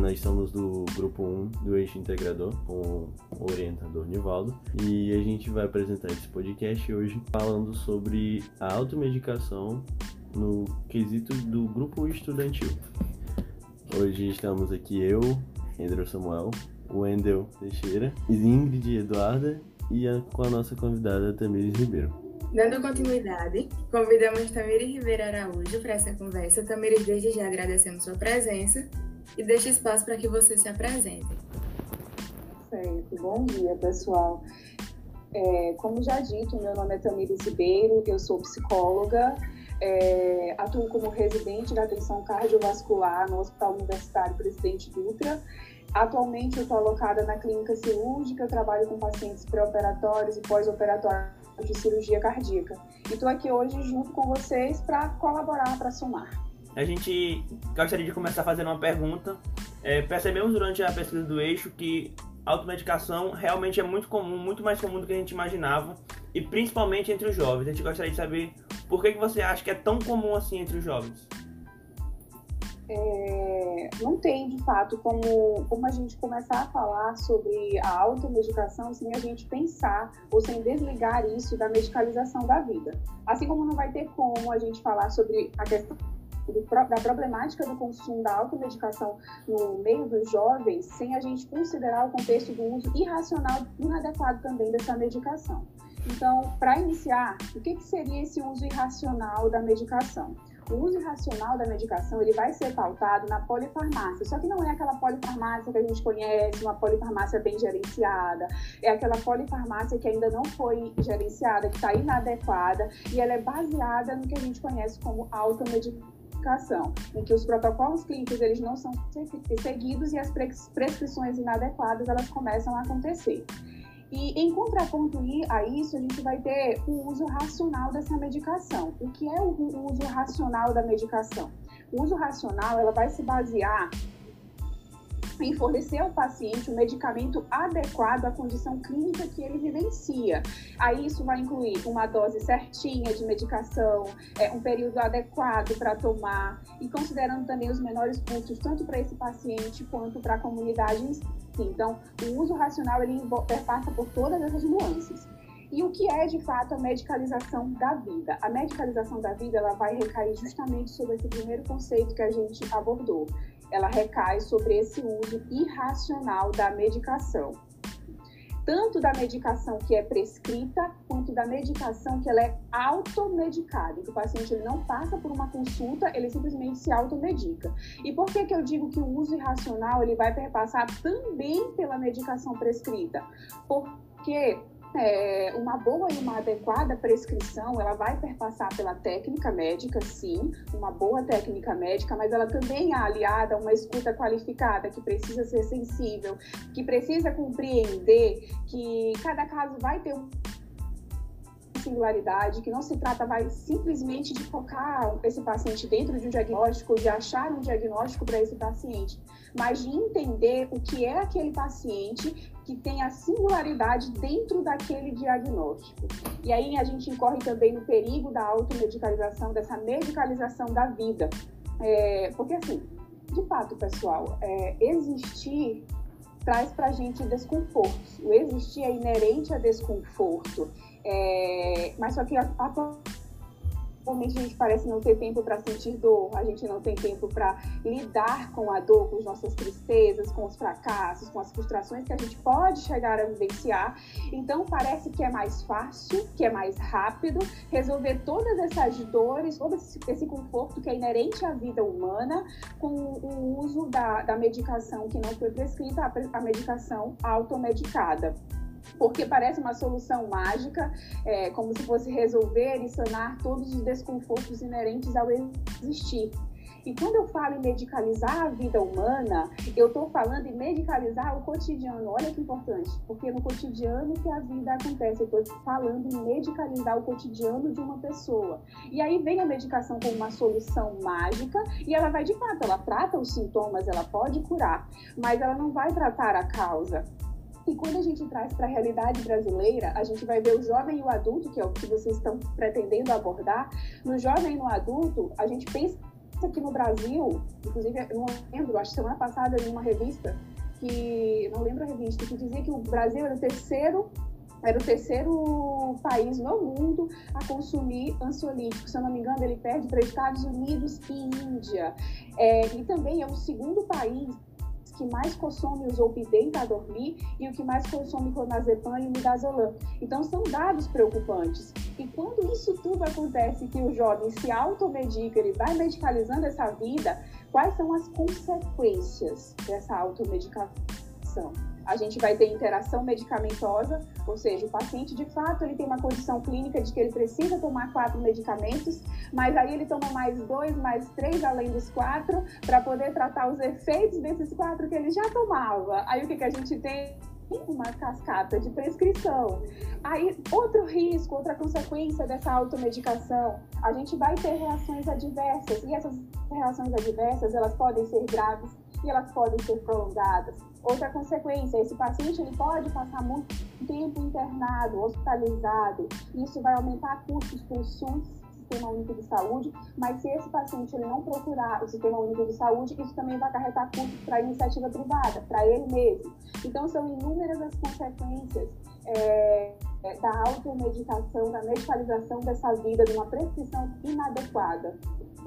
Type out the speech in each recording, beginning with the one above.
nós somos do grupo 1 do Eixo Integrador, com o orientador Nivaldo, e a gente vai apresentar esse podcast hoje falando sobre a automedicação no quesito do grupo estudantil. Hoje estamos aqui eu, Andrew Samuel, Wendel Teixeira, Ingrid Eduarda e a, com a nossa convidada Tamires Ribeiro. Dando continuidade, convidamos Tamires Ribeiro Araújo para essa conversa. Tamires, desde já agradecemos sua presença e deixa espaço para que você se apresente. Certo, bom dia pessoal. É, como já dito, meu nome é Tamires Ribeiro, eu sou psicóloga, é, atuo como residente da atenção cardiovascular no Hospital Universitário Presidente Dutra. Atualmente eu estou alocada na clínica cirúrgica, trabalho com pacientes pré-operatórios e pós-operatórios de cirurgia cardíaca. E estou aqui hoje junto com vocês para colaborar, para somar. A gente gostaria de começar fazendo uma pergunta. É, percebemos durante a pesquisa do eixo que a automedicação realmente é muito comum, muito mais comum do que a gente imaginava, e principalmente entre os jovens. A gente gostaria de saber por que, que você acha que é tão comum assim entre os jovens? É, não tem, de fato, como, como a gente começar a falar sobre a automedicação sem a gente pensar ou sem desligar isso da medicalização da vida. Assim como não vai ter como a gente falar sobre a questão da problemática do consumo da automedicação no meio dos jovens sem a gente considerar o contexto do uso irracional e inadequado também dessa medicação. Então, para iniciar, o que, que seria esse uso irracional da medicação? O uso irracional da medicação ele vai ser pautado na polifarmácia, só que não é aquela polifarmácia que a gente conhece, uma polifarmácia bem gerenciada, é aquela polifarmácia que ainda não foi gerenciada, que está inadequada e ela é baseada no que a gente conhece como automedicação, em que os protocolos clínicos eles não são seguidos e as prescrições inadequadas elas começam a acontecer. E em contraponto a isso, a gente vai ter o uso racional dessa medicação. O que é o uso racional da medicação? O uso racional ela vai se basear em fornecer ao paciente um medicamento adequado à condição clínica que ele vivencia. Aí isso vai incluir uma dose certinha de medicação, é, um período adequado para tomar e considerando também os menores custos tanto para esse paciente quanto para a comunidade em si. Então, o uso racional ele passa por todas essas nuances. E o que é de fato a medicalização da vida? A medicalização da vida ela vai recair justamente sobre esse primeiro conceito que a gente abordou. Ela recai sobre esse uso irracional da medicação tanto da medicação que é prescrita, quanto da medicação que ela é automedicada, que o paciente ele não passa por uma consulta, ele simplesmente se automedica. E por que, que eu digo que o uso irracional ele vai perpassar também pela medicação prescrita? Porque é, uma boa e uma adequada prescrição, ela vai perpassar pela técnica médica, sim, uma boa técnica médica, mas ela também é aliada a uma escuta qualificada, que precisa ser sensível, que precisa compreender que cada caso vai ter um singularidade, que não se trata vai simplesmente de focar esse paciente dentro de um diagnóstico, de achar um diagnóstico para esse paciente, mas de entender o que é aquele paciente que tem a singularidade dentro daquele diagnóstico. E aí a gente incorre também no perigo da automedicalização, dessa medicalização da vida. É, porque assim, de fato, pessoal, é, existir traz para a gente desconforto. O existir é inerente a desconforto. É, mas só que atualmente Atualmente a gente parece não ter tempo para sentir dor, a gente não tem tempo para lidar com a dor, com as nossas tristezas, com os fracassos, com as frustrações que a gente pode chegar a vivenciar. Então parece que é mais fácil, que é mais rápido resolver todas essas dores, todo esse conforto que é inerente à vida humana com o uso da, da medicação que não foi prescrita, a, a medicação automedicada porque parece uma solução mágica, é, como se fosse resolver e sanar todos os desconfortos inerentes ao existir. E quando eu falo em medicalizar a vida humana, eu estou falando em medicalizar o cotidiano. Olha que importante, porque no cotidiano que a vida acontece. Eu estou falando em medicalizar o cotidiano de uma pessoa. E aí vem a medicação como uma solução mágica e ela vai de fato, ela trata os sintomas, ela pode curar, mas ela não vai tratar a causa. E quando a gente traz para a realidade brasileira, a gente vai ver o jovem e o adulto, que é o que vocês estão pretendendo abordar. No jovem e no adulto, a gente pensa aqui no Brasil, inclusive, eu não lembro, acho que semana passada li uma revista que, não lembro a revista, que dizia que o Brasil era o terceiro era o terceiro país no mundo a consumir ansiolítico. Se eu não me engano, ele perde para Estados Unidos e Índia. É, e também é o segundo país que mais consome o Zolpidem para dormir e o que mais consome clonazepam e midazolam. Então, são dados preocupantes. E quando isso tudo acontece, que o jovem se automedica, ele vai medicalizando essa vida, quais são as consequências dessa automedicação? A gente vai ter interação medicamentosa, ou seja, o paciente de fato ele tem uma condição clínica de que ele precisa tomar quatro medicamentos, mas aí ele toma mais dois, mais três além dos quatro, para poder tratar os efeitos desses quatro que ele já tomava. Aí o que, que a gente tem? uma cascata de prescrição. Aí, outro risco, outra consequência dessa automedicação, a gente vai ter reações adversas, e essas reações adversas, elas podem ser graves e elas podem ser prolongadas. Outra consequência, esse paciente ele pode passar muito tempo internado, hospitalizado. Isso vai aumentar custos para o SUS, Sistema Único de Saúde, mas se esse paciente ele não procurar o Sistema Único de Saúde, isso também vai acarretar custos para a iniciativa privada, para ele mesmo. Então, são inúmeras as consequências é, da automedicação, da medicalização dessa vida, de uma prescrição inadequada.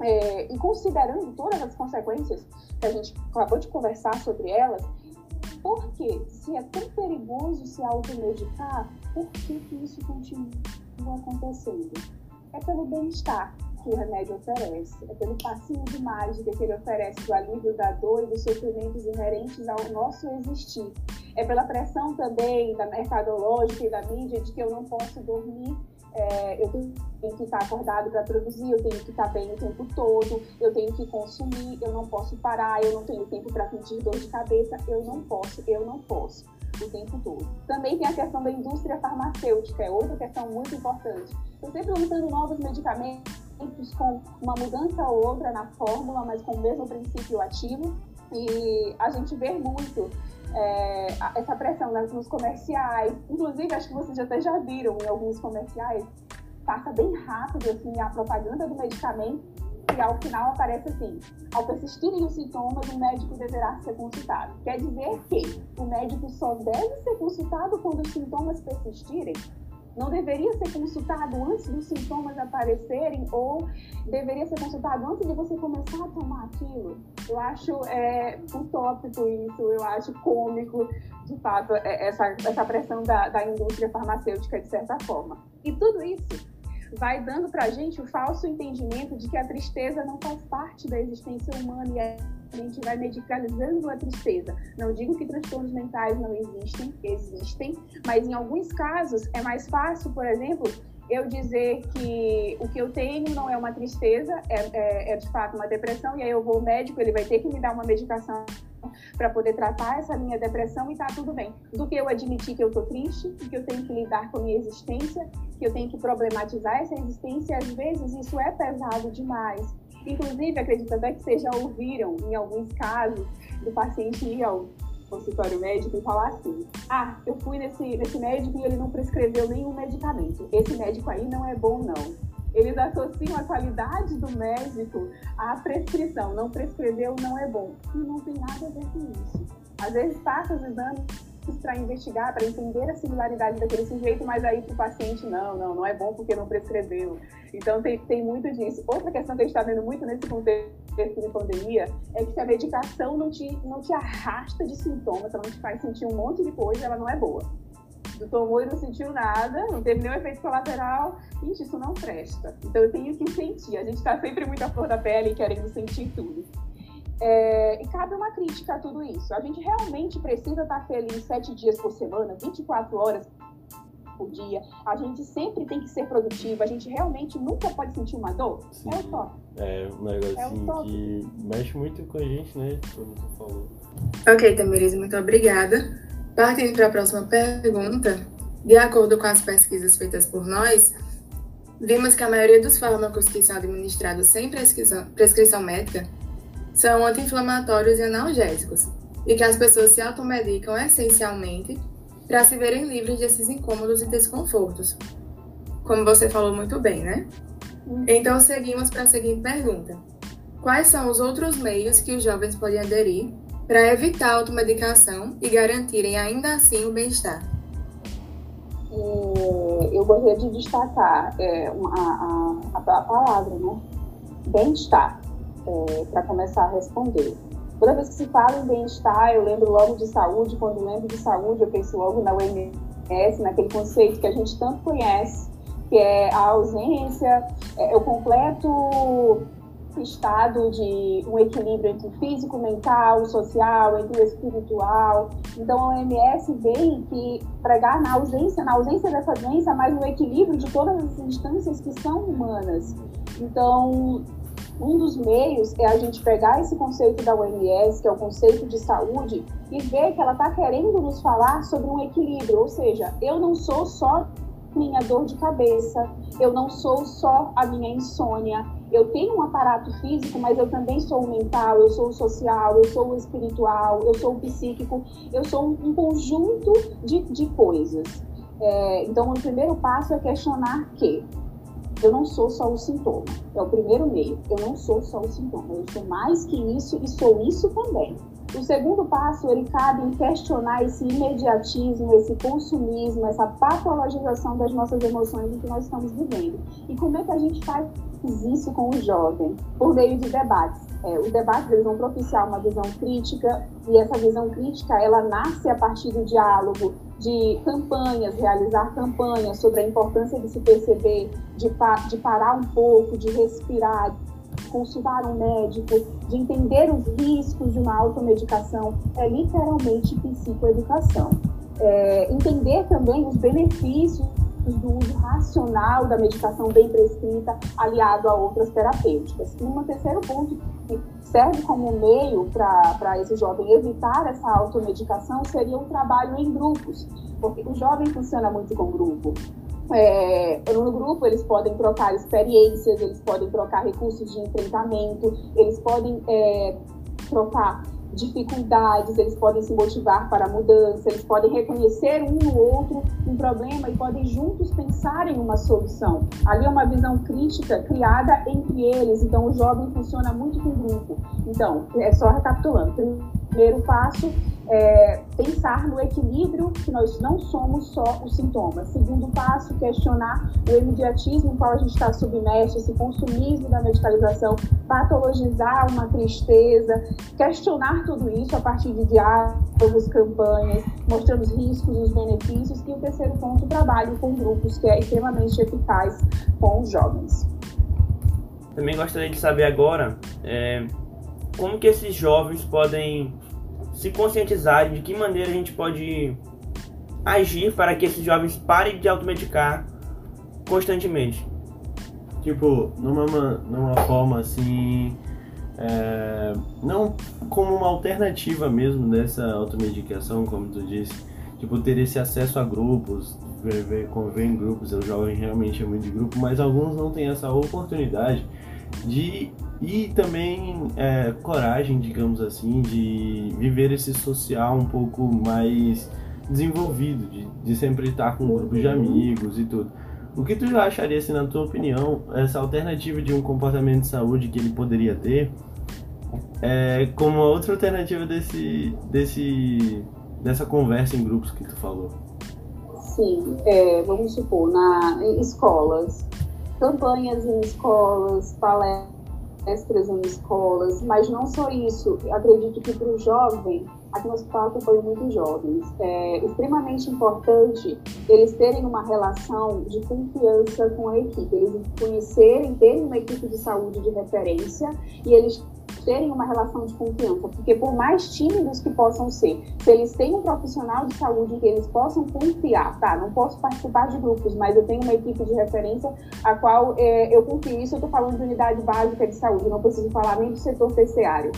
É, e considerando todas as consequências que a gente acabou de conversar sobre elas, por que, se é tão perigoso se automedicar, por que, que isso continua acontecendo? É pelo bem-estar que o remédio oferece, é pelo passinho de mágica que ele oferece do alívio da dor e dos sofrimentos inerentes ao nosso existir. É pela pressão também da mercadológica e da mídia de que eu não posso dormir é, eu tenho que estar acordado para produzir, eu tenho que estar bem o tempo todo, eu tenho que consumir, eu não posso parar, eu não tenho tempo para sentir dor de cabeça, eu não posso, eu não posso o tempo todo. Também tem a questão da indústria farmacêutica, é outra questão muito importante. Eu sempre lançando novos medicamentos com uma mudança ou outra na fórmula, mas com o mesmo princípio ativo. E a gente vê muito é, essa pressão né, nos comerciais. Inclusive, acho que vocês até já viram em alguns comerciais, passa bem rápido assim, a propaganda do medicamento e ao final aparece assim: ao persistirem os sintomas, o médico deverá ser consultado. Quer dizer que o médico só deve ser consultado quando os sintomas persistirem não deveria ser consultado antes dos sintomas aparecerem ou deveria ser consultado antes de você começar a tomar aquilo? Eu acho é, utópico isso, eu acho cômico, de fato, é, essa, essa pressão da, da indústria farmacêutica, de certa forma. E tudo isso vai dando para a gente o falso entendimento de que a tristeza não faz parte da existência humana e é a gente vai medicalizando a tristeza. Não digo que transtornos mentais não existem, existem, mas em alguns casos é mais fácil, por exemplo, eu dizer que o que eu tenho não é uma tristeza, é, é, é de fato uma depressão, e aí eu vou ao médico, ele vai ter que me dar uma medicação para poder tratar essa minha depressão e tá tudo bem. Do que eu admitir que eu tô triste, que eu tenho que lidar com a minha existência, que eu tenho que problematizar essa existência, às vezes isso é pesado demais. Inclusive, acredito até que vocês já ouviram, em alguns casos, do paciente ir ao consultório médico e falar assim: ah, eu fui nesse, nesse médico e ele não prescreveu nenhum medicamento. Esse médico aí não é bom, não. Eles associam a qualidade do médico à prescrição. Não prescreveu, não é bom. E não tem nada a ver com isso. Às vezes passa os exames para investigar, para entender a similaridade daquele sujeito, mas aí para o paciente, não, não, não é bom porque não prescreveu. Então tem, tem muito disso. Outra questão que a gente está vendo muito nesse contexto de pandemia é que se a medicação não te, não te arrasta de sintomas, ela não te faz sentir um monte de coisa, ela não é boa. Tu tomou e não sentiu nada, não teve nenhum efeito colateral, gente, isso não presta. Então eu tenho que sentir. A gente está sempre muito à flor da pele querendo sentir tudo. É, e cabe uma crítica a tudo isso. A gente realmente precisa estar feliz sete dias por semana, 24 horas por dia. A gente sempre tem que ser produtivo. A gente realmente nunca pode sentir uma dor. Sim. É o top. É um negócio é assim que mexe muito com a gente, né? Como você falou. Ok, Tamires, muito obrigada. Partindo para a próxima pergunta, de acordo com as pesquisas feitas por nós, vimos que a maioria dos fármacos que são administrados sem prescrição, prescrição médica são anti-inflamatórios e analgésicos, e que as pessoas se automedicam essencialmente para se verem livres desses incômodos e desconfortos. Como você falou muito bem, né? Então seguimos para a seguinte pergunta: quais são os outros meios que os jovens podem aderir para evitar a automedicação e garantirem ainda assim o bem-estar? É, eu gostaria de destacar é, a, a, a, palavra, né? Bem-estar, é, para começar a responder. Toda vez que se fala em bem-estar, eu lembro logo de saúde. Quando lembro de saúde, eu penso logo na OMS, naquele conceito que a gente tanto conhece, que é a ausência, é, o completo estado de um equilíbrio entre físico, mental, social, entre o espiritual. Então a OMS vem que pregar na ausência, na ausência dessa doença, mas no equilíbrio de todas as instâncias que são humanas. Então, um dos meios é a gente pegar esse conceito da OMS, que é o conceito de saúde, e ver que ela está querendo nos falar sobre um equilíbrio, ou seja, eu não sou só minha dor de cabeça, eu não sou só a minha insônia, eu tenho um aparato físico, mas eu também sou o mental, eu sou o social, eu sou o espiritual, eu sou o psíquico, eu sou um, conjunto de, de coisas. É, então, o primeiro passo é questionar que eu não sou só o sintoma. É o primeiro meio. Eu não sou só o sintoma. Eu sou mais que isso e sou isso também. O segundo passo, ele cabe em questionar esse imediatismo, esse consumismo, essa patologização das nossas emoções em que nós estamos vivendo. E como é que a gente faz isso com o jovem? Por meio de debates. É, os debates eles vão propiciar uma visão crítica e essa visão crítica ela nasce a partir do diálogo, de campanhas, realizar campanhas sobre a importância de se perceber, de, de parar um pouco, de respirar, consultar um médico, de entender os riscos de uma automedicação, é literalmente psicoeducação. É, entender também os benefícios do uso racional da medicação bem prescrita, aliado a outras terapêuticas. E um terceiro ponto que serve como meio para esse jovem evitar essa automedicação seria o trabalho em grupos, porque o jovem funciona muito com grupo. É, no grupo eles podem trocar experiências, eles podem trocar recursos de enfrentamento, eles podem é, trocar dificuldades, eles podem se motivar para a mudança, eles podem reconhecer um no outro um problema e podem juntos pensar em uma solução. Ali é uma visão crítica criada entre eles, então o jovem funciona muito com grupo. Então, é só recapitulando. Primeiro passo é, pensar no equilíbrio, que nós não somos só os sintomas. Segundo passo, questionar o imediatismo em qual a gente está submerso, esse consumismo da medicalização, patologizar uma tristeza, questionar tudo isso a partir de diálogos, campanhas, mostrando os riscos, os benefícios. E o terceiro ponto, trabalho com grupos, que é extremamente eficaz com os jovens. Também gostaria de saber agora é, como que esses jovens podem se conscientizarem de que maneira a gente pode agir para que esses jovens parem de automedicar constantemente. Tipo, numa, numa forma assim. É, não como uma alternativa mesmo dessa automedicação, como tu disse. Tipo, ter esse acesso a grupos, ver, conviver em grupos. O jovem realmente é muito de grupo, mas alguns não têm essa oportunidade de e também é, coragem, digamos assim, de viver esse social um pouco mais desenvolvido, de, de sempre estar com um grupo de amigos e tudo. O que tu acharia, assim, na tua opinião, essa alternativa de um comportamento de saúde que ele poderia ter é, como outra alternativa desse, desse, dessa conversa em grupos que tu falou? Sim, é, vamos supor, na, em escolas, campanhas em escolas, palestras palestras em escolas, mas não só isso. Acredito que para o jovem, aqui no hospital acompanho muitos jovens, é extremamente importante eles terem uma relação de confiança com a equipe, eles conhecerem, terem uma equipe de saúde de referência e eles terem uma relação de confiança, porque por mais tímidos que possam ser, se eles têm um profissional de saúde que eles possam confiar, tá? Não posso participar de grupos, mas eu tenho uma equipe de referência a qual é, eu confio. Isso eu estou falando de unidade básica de saúde, não preciso falar nem do setor terciário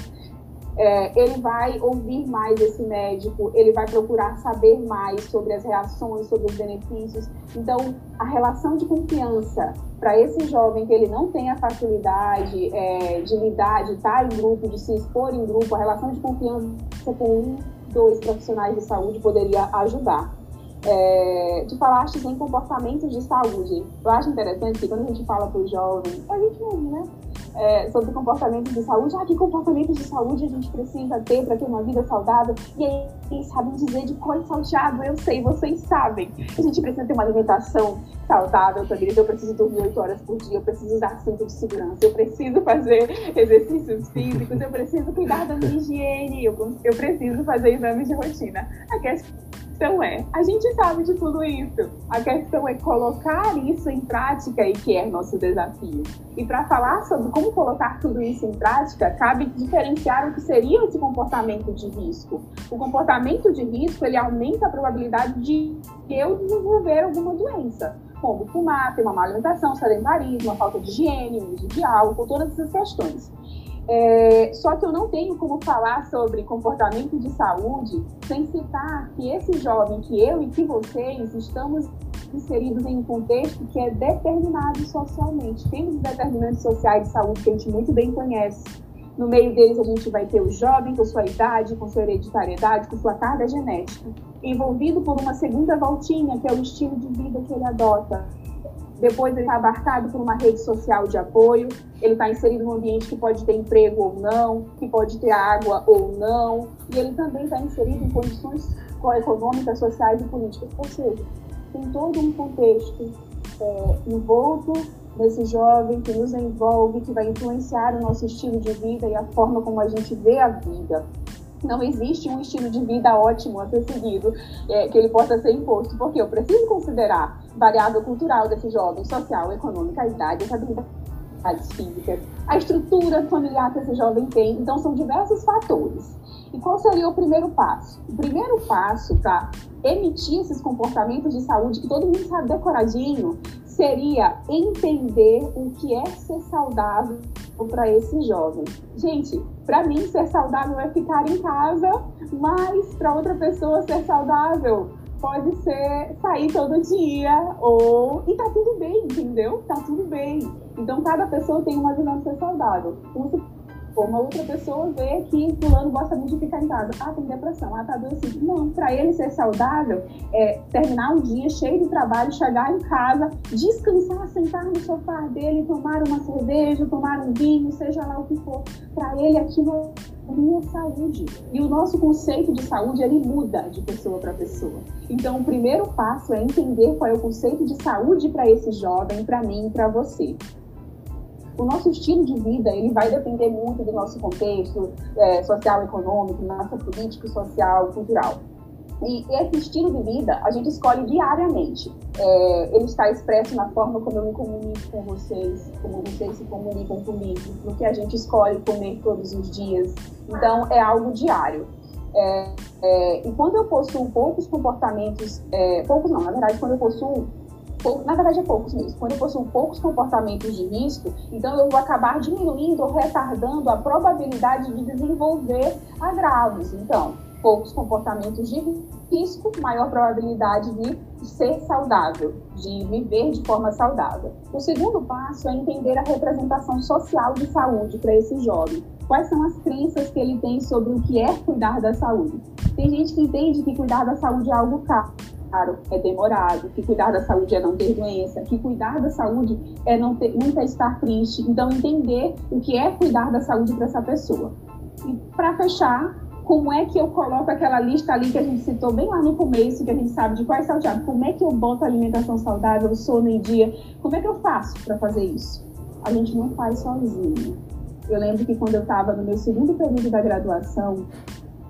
é, ele vai ouvir mais esse médico, ele vai procurar saber mais sobre as reações, sobre os benefícios. Então, a relação de confiança para esse jovem que ele não tem a facilidade é, de lidar, de estar em grupo, de se expor em grupo, a relação de confiança com um, dois profissionais de saúde poderia ajudar. É, tu falaste em comportamentos de saúde. Eu acho interessante que quando a gente fala para o jovem, a gente mesmo, né? É, sobre comportamentos de saúde. Ah, que comportamentos de saúde a gente precisa ter para ter uma vida saudável? E aí, eles sabem dizer de cor salteado, eu sei, vocês sabem. A gente precisa ter uma alimentação saudável. Eu preciso dormir 8 horas por dia, eu preciso usar cinto de segurança, eu preciso fazer exercícios físicos, eu preciso cuidar da minha higiene, eu, eu preciso fazer exames de rotina. A questão questão é, a gente sabe de tudo isso. A questão é colocar isso em prática e que é nosso desafio. E para falar sobre como colocar tudo isso em prática, cabe diferenciar o que seria esse comportamento de risco. O comportamento de risco, ele aumenta a probabilidade de eu desenvolver alguma doença, como fumar, ter uma má alimentação, sedentarismo, falta de higiene, uso de álcool, todas essas questões. É, só que eu não tenho como falar sobre comportamento de saúde sem citar que esse jovem, que eu e que vocês estamos inseridos em um contexto que é determinado socialmente. Temos determinantes sociais de saúde que a gente muito bem conhece. No meio deles, a gente vai ter o jovem com sua idade, com sua hereditariedade, com sua carga genética, envolvido por uma segunda voltinha, que é o estilo de vida que ele adota depois ele está abarcado por uma rede social de apoio, ele está inserido num ambiente que pode ter emprego ou não, que pode ter água ou não, e ele também está inserido em condições econômicas, sociais e políticas. Ou seja, tem todo um contexto é, envolto nesse jovem que nos envolve, que vai influenciar o nosso estilo de vida e a forma como a gente vê a vida não existe um estilo de vida ótimo a ser seguido, é, que ele possa ser imposto, porque eu preciso considerar variável cultural desse jovem, social, econômica, a idade, as habilidades físicas, a estrutura familiar que esse jovem tem. Então, são diversos fatores. E qual seria o primeiro passo? O primeiro passo para emitir esses comportamentos de saúde que todo mundo sabe decoradinho seria entender o que é ser saudável para esse jovem. Gente, para mim ser saudável é ficar em casa, mas para outra pessoa ser saudável pode ser sair todo dia ou e tá tudo bem, entendeu? Tá tudo bem. Então cada pessoa tem uma visão de ser saudável uma outra pessoa vê que fulano gosta muito de ficar em casa. Ah, tem depressão, ah, tá adoecido. Não, para ele ser saudável, é terminar um dia cheio de trabalho, chegar em casa, descansar, sentar no sofá dele, tomar uma cerveja, tomar um vinho, seja lá o que for. Para ele aquilo é minha saúde. E o nosso conceito de saúde, ele muda de pessoa para pessoa. Então, o primeiro passo é entender qual é o conceito de saúde para esse jovem, para mim para você o nosso estilo de vida ele vai depender muito do nosso contexto é, social, econômico, nossa política, social, cultural. E esse estilo de vida a gente escolhe diariamente. É, ele está expresso na forma como eu me comunico com vocês, como vocês se comunicam comigo, no que a gente escolhe comer todos os dias. Então, é algo diário. É, é, e quando eu possuo poucos comportamentos, é, poucos não, na verdade, quando eu possuo na verdade é poucos mesmo. Quando eu possuo poucos comportamentos de risco, então eu vou acabar diminuindo ou retardando a probabilidade de desenvolver agravos. Então, poucos comportamentos de risco, maior probabilidade de ser saudável, de viver de forma saudável. O segundo passo é entender a representação social de saúde para esse jovem. Quais são as crenças que ele tem sobre o que é cuidar da saúde? Tem gente que entende que cuidar da saúde é algo caro caro, é demorado, que cuidar da saúde é não ter doença, que cuidar da saúde é não ter, nunca estar triste. Então, entender o que é cuidar da saúde para essa pessoa. E para fechar, como é que eu coloco aquela lista ali que a gente citou bem lá no começo, que a gente sabe de qual é saudável, como é que eu boto alimentação saudável, sono em dia, como é que eu faço para fazer isso? A gente não faz sozinho. Eu lembro que quando eu estava no meu segundo período da graduação,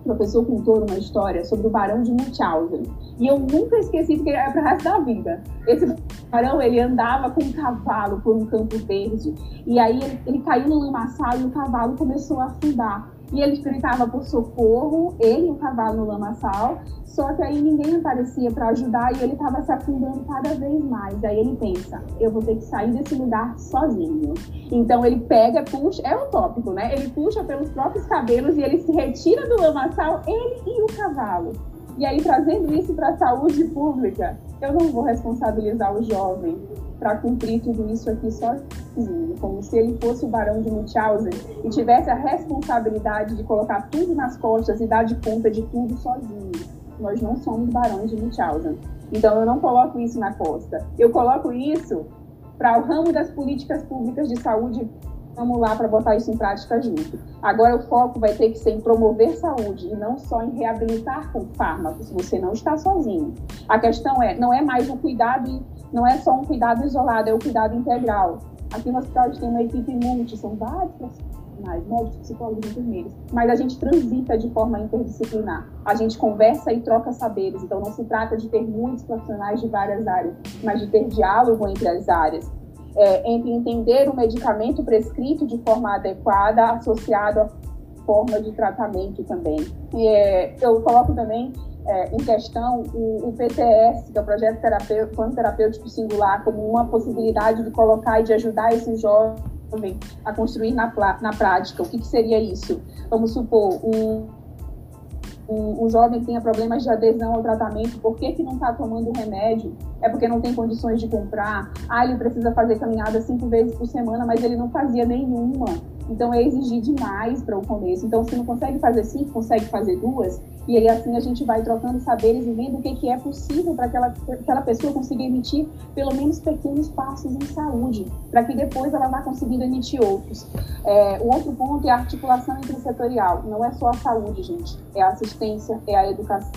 professor contou uma história sobre o barão de Munchausen. E eu nunca esqueci, porque é para o resto da vida. Esse barão, ele andava com um cavalo por um campo verde. E aí ele, ele caiu no lamaçal e o cavalo começou a afundar. E ele gritava por socorro, ele e o cavalo no lamaçal, só que aí ninguém aparecia para ajudar e ele estava se afundando cada vez mais. Aí ele pensa, eu vou ter que sair desse lugar sozinho. Então ele pega, puxa, é utópico, né? Ele puxa pelos próprios cabelos e ele se retira do lamaçal, ele e o cavalo. E aí, trazendo isso para a saúde pública, eu não vou responsabilizar o jovem para cumprir tudo isso aqui sozinho, como se ele fosse o barão de Munchausen e tivesse a responsabilidade de colocar tudo nas costas e dar de conta de tudo sozinho. Nós não somos barões de Munchausen. Então, eu não coloco isso na costa. Eu coloco isso para o ramo das políticas públicas de saúde vamos lá para botar isso em prática junto. Agora o foco vai ter que ser em promover saúde e não só em reabilitar com fármacos. Você não está sozinho. A questão é, não é mais um cuidado, não é só um cuidado isolado, é o cuidado integral. Aqui no hospital a gente tem uma equipe multi, são vários profissionais, médicos, psicólogos, enfermeiros, mas a gente transita de forma interdisciplinar. A gente conversa e troca saberes, então não se trata de ter muitos profissionais de várias áreas, mas de ter diálogo entre as áreas é, entre entender o medicamento prescrito de forma adequada associado à forma de tratamento também. E, é, eu coloco também é, em questão o, o, PTS, que é o Projeto Terapêutico, Terapêutico Singular, como uma possibilidade de colocar e de ajudar esse jovem a construir na, na prática. O que, que seria isso? Vamos supor, um, um, um jovem tenha problemas de adesão ao tratamento, por que, que não está tomando remédio? É porque não tem condições de comprar? Ah, ele precisa fazer caminhada cinco vezes por semana, mas ele não fazia nenhuma. Então é exigir demais para o começo. Então, se não consegue fazer cinco, consegue fazer duas, e aí assim a gente vai trocando saberes e vendo o que, que é possível para aquela, aquela pessoa conseguir emitir pelo menos pequenos passos em saúde, para que depois ela vá conseguindo emitir outros. É, o outro ponto é a articulação intersetorial. Não é só a saúde, gente, é a assistência, é a educação.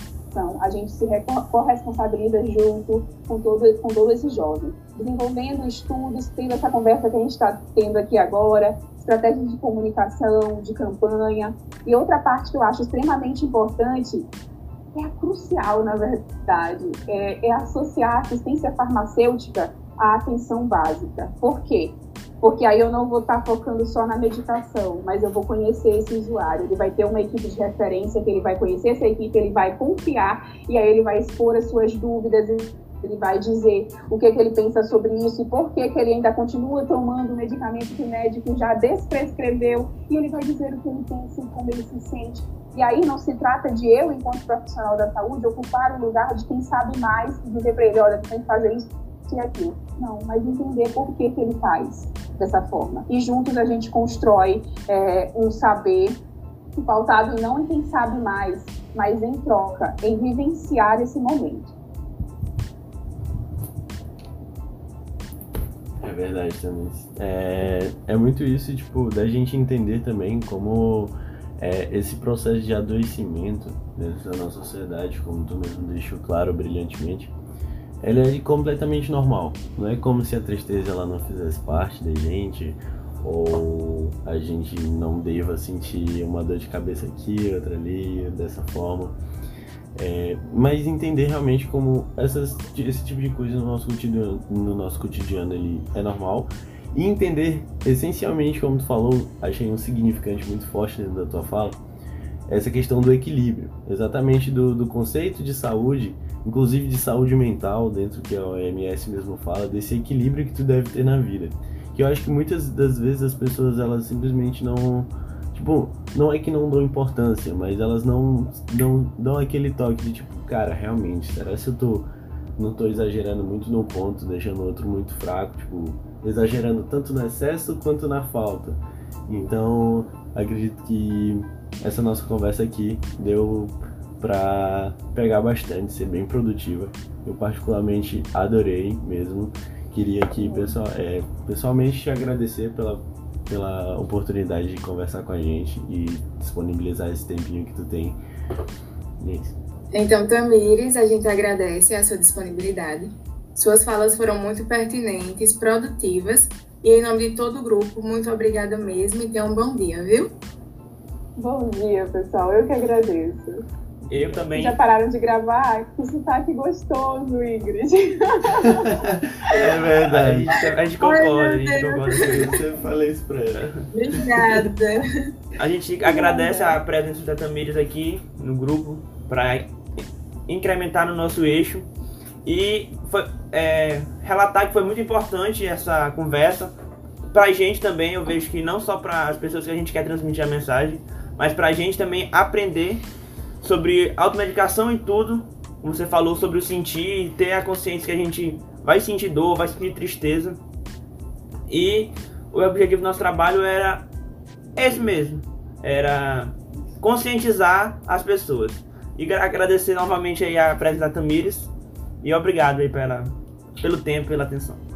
A gente se corresponsabiliza junto com todo, com todo esse jovem. Desenvolvendo estudos, tendo essa conversa que a gente está tendo aqui agora, estratégias de comunicação, de campanha. E outra parte que eu acho extremamente importante é crucial, na verdade, é, é associar a assistência farmacêutica à atenção básica. Por quê? Porque aí eu não vou estar focando só na medicação, mas eu vou conhecer esse usuário. Ele vai ter uma equipe de referência que ele vai conhecer essa equipe, ele vai confiar e aí ele vai expor as suas dúvidas ele vai dizer o que, que ele pensa sobre isso e por que, que ele ainda continua tomando o medicamento que o médico já desprescreveu e ele vai dizer o que ele pensa e como ele se sente. E aí não se trata de eu, enquanto profissional da saúde, ocupar o lugar de quem sabe mais e dizer para ele, olha, tu tem que fazer isso e aquilo. Não, mas entender por que, que ele faz dessa forma. E juntos a gente constrói é, um saber pautado não em quem sabe mais, mas em troca, em vivenciar esse momento. É verdade também. É, é muito isso, tipo, da gente entender também como é, esse processo de adoecimento dentro da nossa sociedade, como tu mesmo deixou claro brilhantemente, ele é completamente normal. Não é como se a tristeza ela não fizesse parte da gente, ou a gente não deva sentir uma dor de cabeça aqui, outra ali, dessa forma. É, mas entender realmente como essas, esse tipo de coisa no nosso cotidiano, no nosso cotidiano ele é normal e entender essencialmente, como tu falou, achei um significante muito forte dentro da tua fala, essa questão do equilíbrio, exatamente do, do conceito de saúde, inclusive de saúde mental, dentro que a OMS mesmo fala, desse equilíbrio que tu deve ter na vida. Que eu acho que muitas das vezes as pessoas elas simplesmente não tipo, não é que não dão importância, mas elas não, não dão aquele toque de tipo, cara, realmente, será que eu tô, não tô exagerando muito no ponto, deixando o outro muito fraco, tipo, exagerando tanto no excesso quanto na falta. Então, acredito que essa nossa conversa aqui deu para pegar bastante, ser bem produtiva. Eu particularmente adorei mesmo. Queria aqui pessoal, é, pessoalmente te agradecer pela pela oportunidade de conversar com a gente e disponibilizar esse tempinho que tu tem. É isso. Então, Tamires, a gente agradece a sua disponibilidade. Suas falas foram muito pertinentes, produtivas e em nome de todo o grupo, muito obrigada mesmo e tenha um bom dia, viu? Bom dia, pessoal. Eu que agradeço. Eu também. Já pararam de gravar? Que sotaque gostoso, Ingrid. é verdade. A gente, a gente concorda, Ai, a gente concorda. Eu sempre falei isso pra ela. Obrigada. A gente agradece a presença da Tamires aqui no grupo para incrementar no nosso eixo e foi, é, relatar que foi muito importante essa conversa pra gente também. Eu vejo que não só para as pessoas que a gente quer transmitir a mensagem, mas pra gente também aprender sobre automedicação e tudo. Como você falou sobre o sentir e ter a consciência que a gente vai sentir dor, vai sentir tristeza. E o objetivo do nosso trabalho era esse mesmo. Era conscientizar as pessoas. E agradecer novamente aí a presença da Tamires. E obrigado aí pela, pelo tempo, pela atenção.